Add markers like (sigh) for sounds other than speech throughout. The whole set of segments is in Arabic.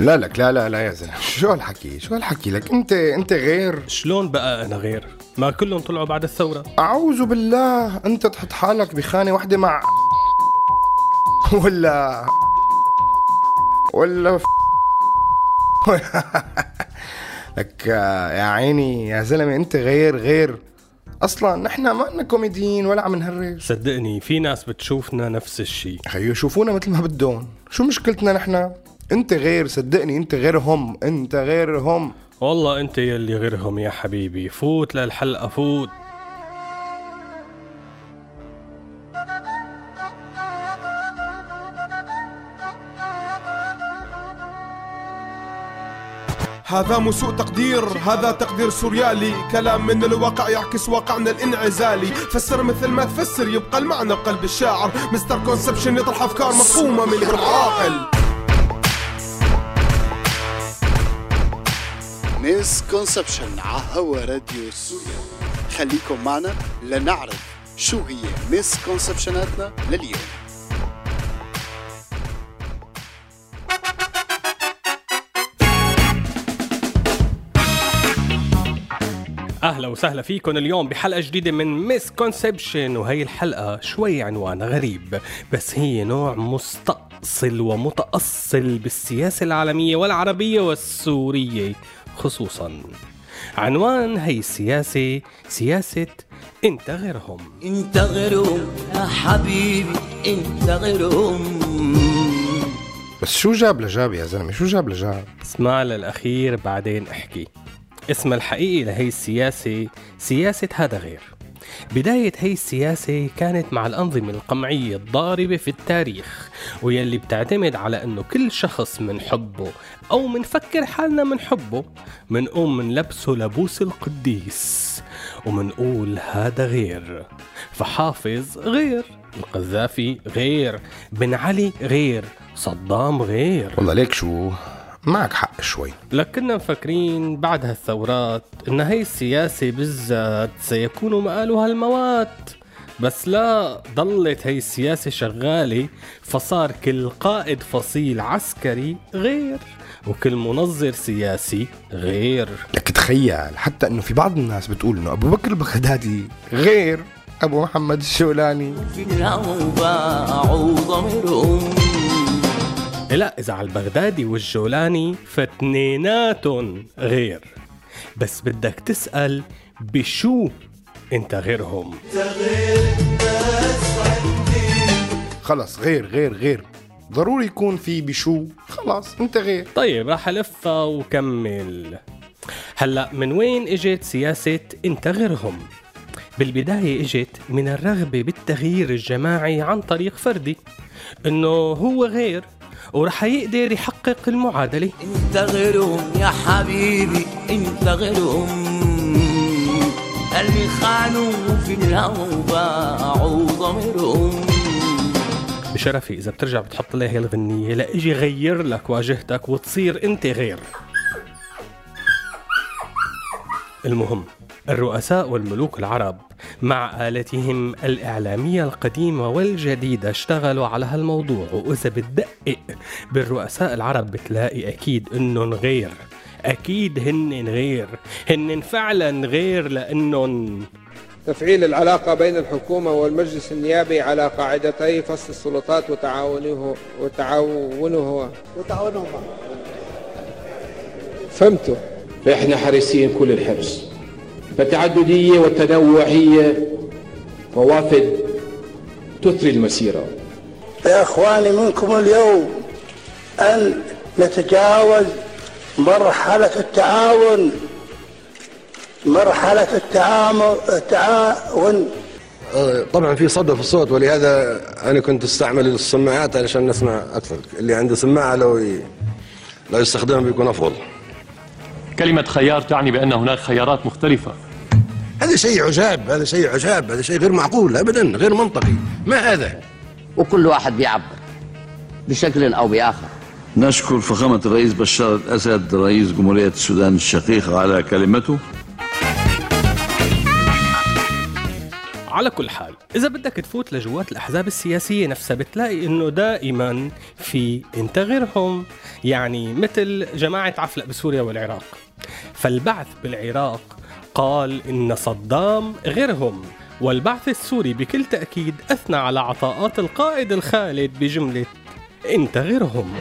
لا لك لا لا لا يا زلمة. شو هالحكي؟ شو هالحكي لك؟ أنت أنت غير. شلون بقى أنا غير؟ ما كلهم طلعوا بعد الثورة. أعوذ بالله. أنت تحط حالك بخانة واحدة مع (laughs) ولا ولا ف... (laughs) لك يا عيني يا زلمة أنت غير غير. أصلا نحن ما لنا كوميديين ولا عم نهرج. صدقني في ناس بتشوفنا نفس الشيء خيو شوفونا مثل ما بدهم. شو مشكلتنا نحن؟ انت غير صدقني انت غيرهم انت غيرهم. والله انت يلي غيرهم يا حبيبي. فوت للحلقة فوت. هذا مو سوء تقدير هذا تقدير سوريالي. كلام من الواقع يعكس واقعنا الانعزالي. فسر مثل ما تفسر يبقى المعنى بقلب الشاعر. misconception يطرح أفكار مفهومة من غير عاقل. misconception عهوا راديو سوريالي. خليكم معنا لنعرف شو هي misconception اتنا لليوم. أهلا وسهلا فيكم اليوم بحلقة جديدة من misconception وهي الحلقة شوي عنوانها غريب بس هي نوع مستأصل ومتأصل بالسياسة العالمية والعربية والسورية. خصوصا. عنوان هي السياسة سياسة انت غيرهم انت غيرهم يا حبيبي انت غيرهم بس شو جاب لجاب يا زلمة؟ شو جاب لجاب؟ اسمع للأخير بعدين احكي. اسمها الحقيقي لهي السياسة سياسة هذا غير. بداية هي السياسة كانت مع الأنظمة القمعية الضاربة في التاريخ ويلي بتعتمد على أنه كل شخص منحبه أو منفكر حالنا منحبه منقوم منلبسه لبوس القديس ومنقول هذا غير. فحافظ غير القذافي غير بن علي غير صدام غير. والله ليك شو؟ معك حق شوي. لكننا مفكرين بعد هالثورات إن هي السياسة بالذات سيكون مآلها الموات. بس لا ضلت هي السياسة شغالة فصار كل قائد فصيل عسكري غير وكل منظر سياسي غير. لك تخيل حتى إنه في بعض الناس بتقول إنه أبو بكر البغدادي غير أبو محمد الشولاني. لا إذا على البغدادي والجولاني فاتنيناتن غير. بس بدك تسأل بشو أنت غيرهم. خلص غير غير غير. ضروري يكون في بشو. خلاص أنت غير. طيب راح ألفها وكمل. هلأ من وين إجت سياسة أنت غيرهم؟ بالبداية إجت من الرغبة بالتغيير الجماعي عن طريق فردي. إنه هو غير. ورح يقدر يحقق المعادلة. انت غيرهم يا حبيبي انت غيرهم. اللي خانوا في الهوى باعوا ضميرهم. بشرفي إذا بترجع بتحط لي هي الغنية لإجي غير لك واجهتك وتصير أنت غير. المهم الرؤساء والملوك العرب مع آلتهم الإعلامية القديمة والجديدة اشتغلوا على هالموضوع وإذا بتدقق بالرؤساء العرب بتلاقي أكيد إنهم غير. أكيد هن غير. هن فعلا غير لأنهم تفعيل العلاقة بين الحكومة والمجلس النيابي على قاعدتي فصل السلطات وتعاونه وتعاونه. وتعاونه فهمتوا؟ فإحنا حريصين كل الحرص. فالتعددية والتنوعية روافد تثري المسيرة. يا إخواني منكم اليوم أن نتجاوز مرحلة التعاون مرحلة التعامل التعاون. طبعا في صدى في الصوت ولهذا أنا كنت أستعمل السماعات علشان نسمع أكثر. اللي عنده سماعة لو ي... لو يستخدمها بيكون أفضل. كلمة خيار تعني بأن هناك خيارات مختلفة. هذا شيء عجاب هذا شيء عجاب هذا شيء غير معقول ابدا غير منطقي. ما هذا؟ وكل واحد بيعبر بشكل أو بآخر. نشكر فخامة الرئيس بشار الأسد رئيس جمهورية السودان الشقيقة على كلمته. على كل حال إذا بدك تفوت لجوات الأحزاب السياسية نفسها بتلاقي إنه دائما في أنت غيرهم يعني مثل جماعة عفلق بسوريا والعراق. فالبعث بالعراق قال إن صدام غيرهم والبعث السوري بكل تأكيد أثنى على عطاءات القائد الخالد بجملة إنت غيرهم.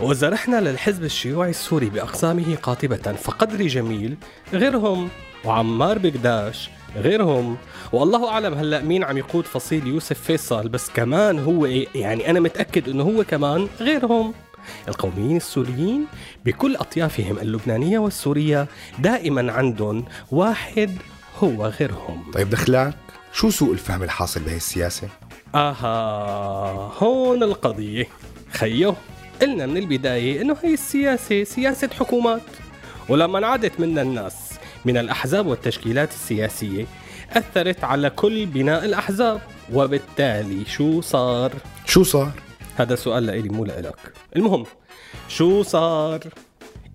وإذا رحنا للحزب الشيوعي السوري بأقسامه قاطبة فقدري جميل غيرهم وعمار بقداش غيرهم. والله أعلم هلأ مين عم يقود فصيل يوسف فيصل بس كمان هو يعني أنا متأكد إنه هو كمان غيرهم. القوميين السوريين بكل أطيافهم اللبنانية والسورية دائما عندهم واحد هو غيرهم طيب دخلك شو سوء الفهم الحاصل بهي السياسة آها هون القضية خيو قلنا من البداية إنه هي السياسة سياسة حكومات ولما انعادت منا الناس من الأحزاب والتشكيلات السياسية أثرت على كل بناء الأحزاب وبالتالي شو صار؟ شو صار؟ هذا سؤال لإلي مو لإلك. المهم شو صار؟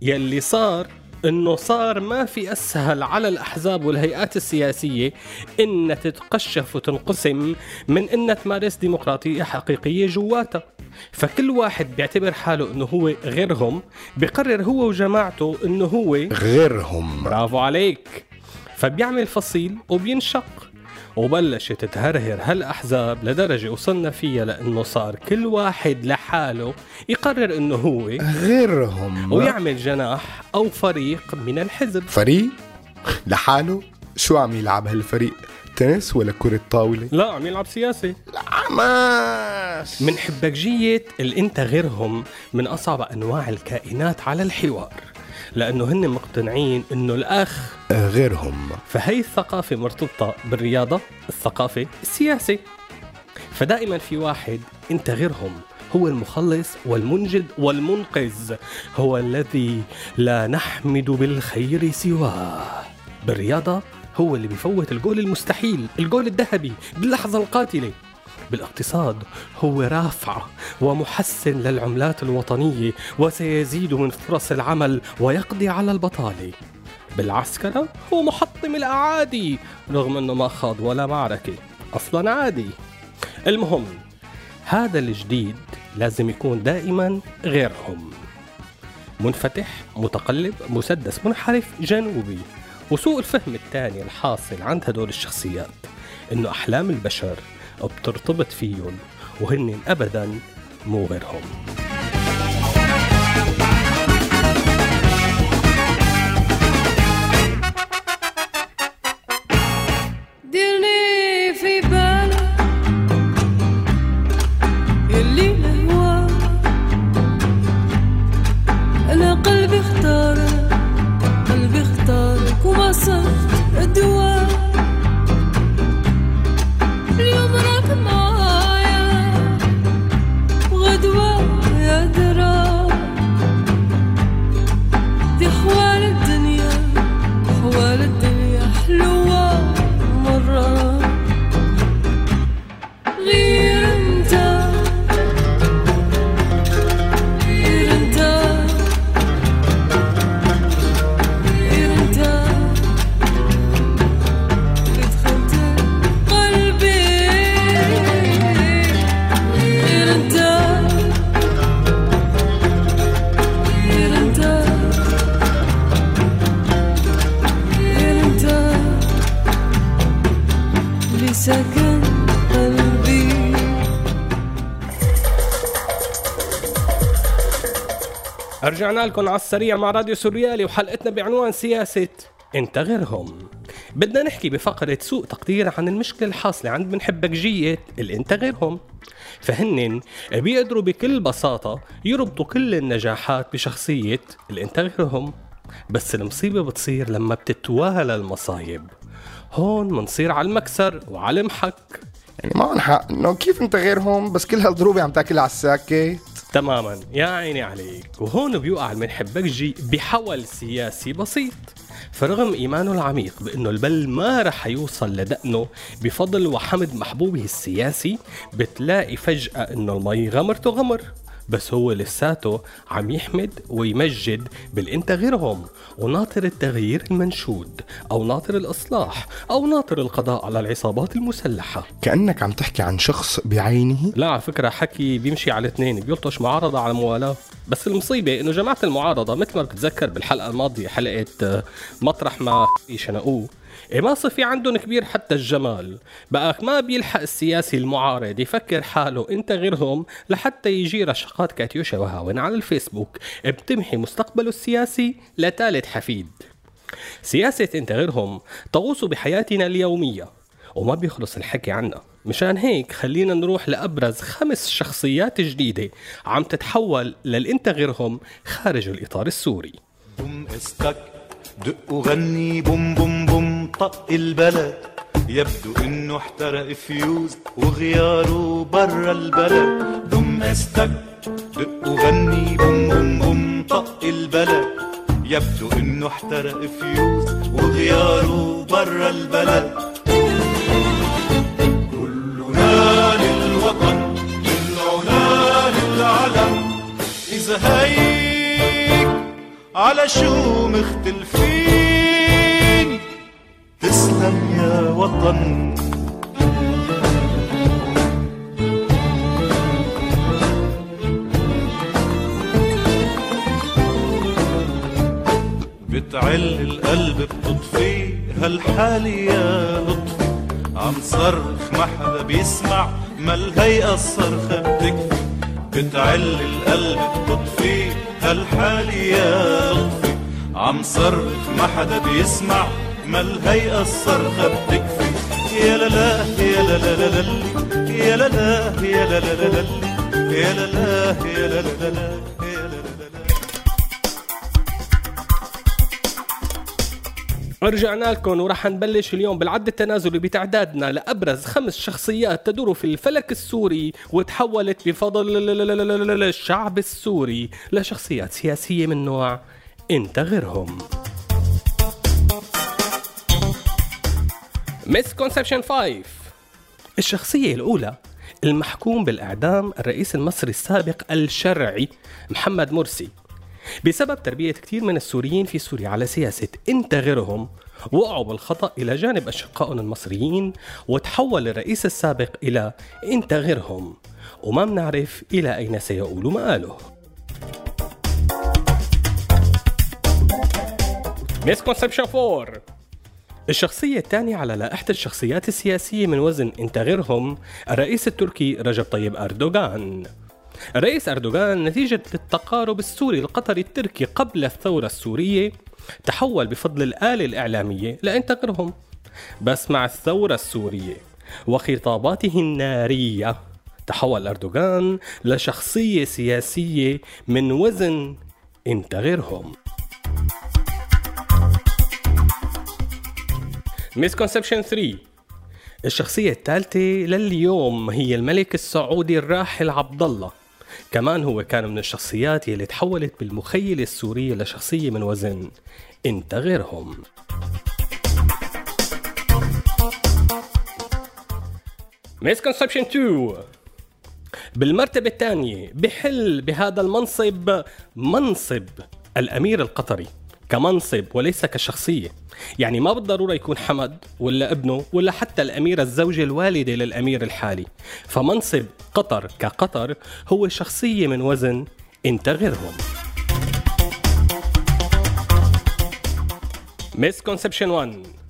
يلي صار إنه صار ما في أسهل على الأحزاب والهيئات السياسية إنها تتقشف وتنقسم من إنها تمارس ديمقراطية حقيقية جواتها. فكل واحد بيعتبر حاله إنه هو غيرهم بقرر هو وجماعته إنه هو غيرهم. برافو عليك. فبيعمل فصيل وبينشق. وبلشت تهرهر هالأحزاب لدرجة وصلنا فيها لأنه صار كل واحد لحاله يقرر إنه هو غيرهم. ويعمل جناح أو فريق من الحزب. فريق؟ لحاله؟ شو عم يلعب هالفريق؟ تنس ولا كرة طاولة؟ لا عم يلعب سياسة لا ماش من حبكجية اللي انت غيرهم من أصعب أنواع الكائنات على الحوار. لأنه هن مقتنعين إنه الأخ غيرهم. فهي الثقافة مرتبطة بالرياضة الثقافة السياسة. فدائما في واحد أنت غيرهم هو المخلص والمنجد والمنقذ هو الذي لا نحمد بالخير سواه. بالرياضة هو اللي بيفوت الجول المستحيل الجول الذهبي باللحظة القاتلة. بالاقتصاد هو رافع ومحسن للعملات الوطنية وسيزيد من فرص العمل ويقضي على البطالة. بالعسكرة هو محطم الأعادي رغم أنه ما خاض ولا معركة. أصلا عادي. المهم هذا الجديد لازم يكون دائما غيرهم. منفتح متقلب مسدس منحرف جنوبي. وسوء الفهم الثاني الحاصل عند هدول الشخصيات إنه أحلام البشر بترتبط فيهم وهن ابدا مو غيرهم. رجعنا لكم على السريع مع راديو سوريالي وحلقتنا بعنوان سياسة انت غيرهم بدنا نحكي بفقرة سوء تقدير عن المشكلة الحاصلة عند منحبكجية اللي انت غيرهم فهن بيقدروا بكل بساطة يربطوا كل النجاحات بشخصية اللي انت غيرهم بس المصيبة بتصير لما بتتوالى المصايب. هون منصير على المكسر وعلى المحك. يعني معهم حق إنه كيف انت غيرهم بس كل هالضروبة عم تاكلها على الساكت تماما. يا عيني عليك. وهون بيوقع المنحبكجي بحول سياسي بسيط. فرغم إيمانه العميق بأنه البل ما رح يوصل لدقنه بفضل وحمد محبوبه السياسي بتلاقي فجأة أنه المي غمرته غمر. بس هو لساته عم يحمد ويمجد بالإنت غيرهم وناطر التغيير المنشود أو ناطر الإصلاح أو ناطر القضاء على العصابات المسلحة. كأنك عم تحكي عن شخص بعينه؟ لا على فكرة حكي بيمشي على اثنين بيلطش معارضة على موالاة. بس المصيبة إنه جماعة المعارضة مثل ما بتتذكر بالحلقة الماضية حلقة آه، مطرح ما شنقوه ما صفي عندهم كبير حتى الجمال. بقى ما بيلحق السياسي المعارض يفكر حاله إنت غيرهم لحتى يجي رشقات كاتيوشا وهاون على الفيسبوك. بتمحي مستقبله السياسي لثالث حفيد. سياسة إنت غيرهم تغوص بحياتنا اليومية. وما بيخلص الحكي عنها مشان هيك خلينا نروح لأبرز خمس شخصيات جديدة عم تتحول للإنت غيرهم خارج الإطار السوري. بوم استك دق وغني بوم بوم بوم. طق البلد. يبدو إنه احترق فيوز وغياره برا البلد. بوم استك دق وغني بوم بوم بوم طق البلد. يبدو إنه احترق فيوز وغياره برا البلد. كلنا للوطن للعلا للعلم إذا هيك على شو مختلفين؟ يا وطن بتعل القلب بتطفي هالحالة يا لطفي. عم صرخ ما حدا بيسمع ما الهيئة الصرخة بتكفي. بتعل القلب بتطفي هالحالة يا لطفي. عم صرخ ما حدا بيسمع ما الهيئة الصرخة بتكفي. رجعنا لكم ورح نبلش اليوم بالعد التنازلي بتعدادنا لأبرز خمس شخصيات تدور في الفلك السوري وتحولت بفضل الشعب السوري لشخصيات سياسية من نوع انت غيرهم. مسكونسبشن 5 الشخصية الأولى المحكوم بالإعدام الرئيس المصري السابق الشرعي محمد مرسي. بسبب تربية كثير من السوريين في سوريا على سياسة إنت غيرهم وقعوا بالخطأ إلى جانب أشقائهم المصريين وتحول الرئيس السابق إلى إنت غيرهم. وما بنعرف إلى أين سيؤول مآله. مسكونسبشن 4 الشخصية الثانية على لائحة الشخصيات السياسية من وزن إنت غيرهم الرئيس التركي رجب طيب أردوغان. الرئيس أردوغان نتيجة للتقارب السوري القطري التركي قبل الثورة السورية تحول بفضل الآلة الإعلامية لأنت غيرهم. بس مع الثورة السورية وخطاباته النارية تحول أردوغان لشخصية سياسية من وزن إنت غيرهم. مسكونسبشن 3 الشخصية الثالثة لليوم هي الملك السعودي الراحل عبد الله كمان هو كان من الشخصيات يلي تحولت بالمخيلة السورية لشخصية من وزن. انت غيرهم. مسكونسبشن 2 بالمرتبة الثانية بحل بهذا المنصب منصب الأمير القطري. كمنصب وليس كشخصية. يعني ما بالضرورة يكون حمد ولا ابنه ولا حتى الأميرة الزوجة الوالدة للأمير الحالي. فمنصب قطر كقطر هو شخصية من وزن انت غيرهم مسكونسبشن 1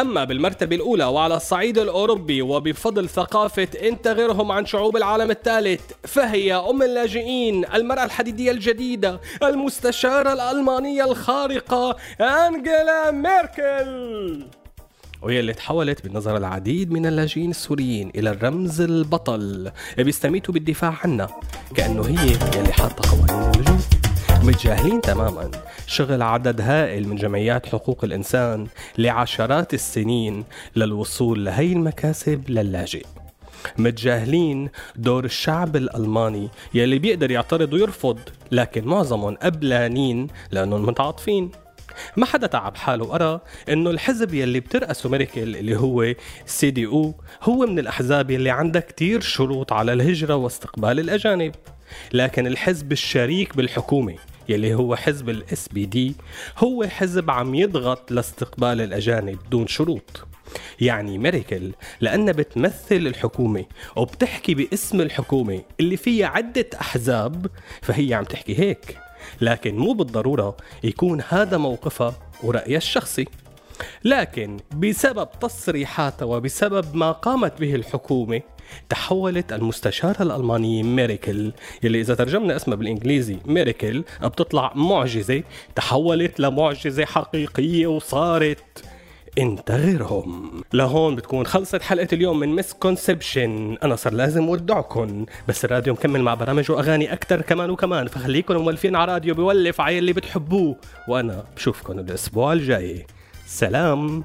أما بالمرتبة الأولى وعلى الصعيد الأوروبي وبفضل ثقافة أنت غيرهم عن شعوب العالم الثالث فهي أم اللاجئين المرأة الحديدية الجديدة المستشارة الألمانية الخارقة أنجيلا ميركل. وهي اللي تحولت بنظر العديد من اللاجئين السوريين إلى الرمز البطل. بيستميتوا بالدفاع عنها؟ كأنه هي يلي حاطة قوانين اللجوء متجاهلين تماما. شغل عدد هائل من جمعيات حقوق الإنسان لعشرات السنين للوصول لهي المكاسب للاجئ. متجاهلين دور الشعب الألماني يلي بيقدر يعترض ويرفض لكن معظمهم قبلانين لأنهم متعاطفين. ما حدا تعب حاله وقرأ إنه الحزب يلي بترأسه ميركل اللي هو CDU هو من الأحزاب يلي عندها كتير شروط على الهجرة واستقبال الأجانب. لكن الحزب الشريك بالحكومة يلي هو حزب ال SPD هو حزب عم يضغط لاستقبال الأجانب دون شروط. يعني ميركل لأنها بتمثل الحكومة وبتحكي باسم الحكومة اللي فيها عدة أحزاب فهي عم تحكي هيك. لكن مو بالضرورة يكون هذا موقفها ورأيها الشخصي. لكن بسبب تصريحاتها وبسبب ما قامت به الحكومة تحولت المستشارة الألمانية ميركل يلي إذا ترجمنا اسمها بالإنجليزي miracle بتطلع معجزة تحولت لمعجزة حقيقية وصارت انت غيرهم لهون بتكون خلصت حلقة اليوم من misconception أنا صار لازم ودعكم بس الراديو مكمل مع برامج وأغاني أكثر كمان وكمان فخليكم مولفين على راديو بيولف على اللي بتحبوه. وأنا بشوفكم الأسبوع الجاي. سلام.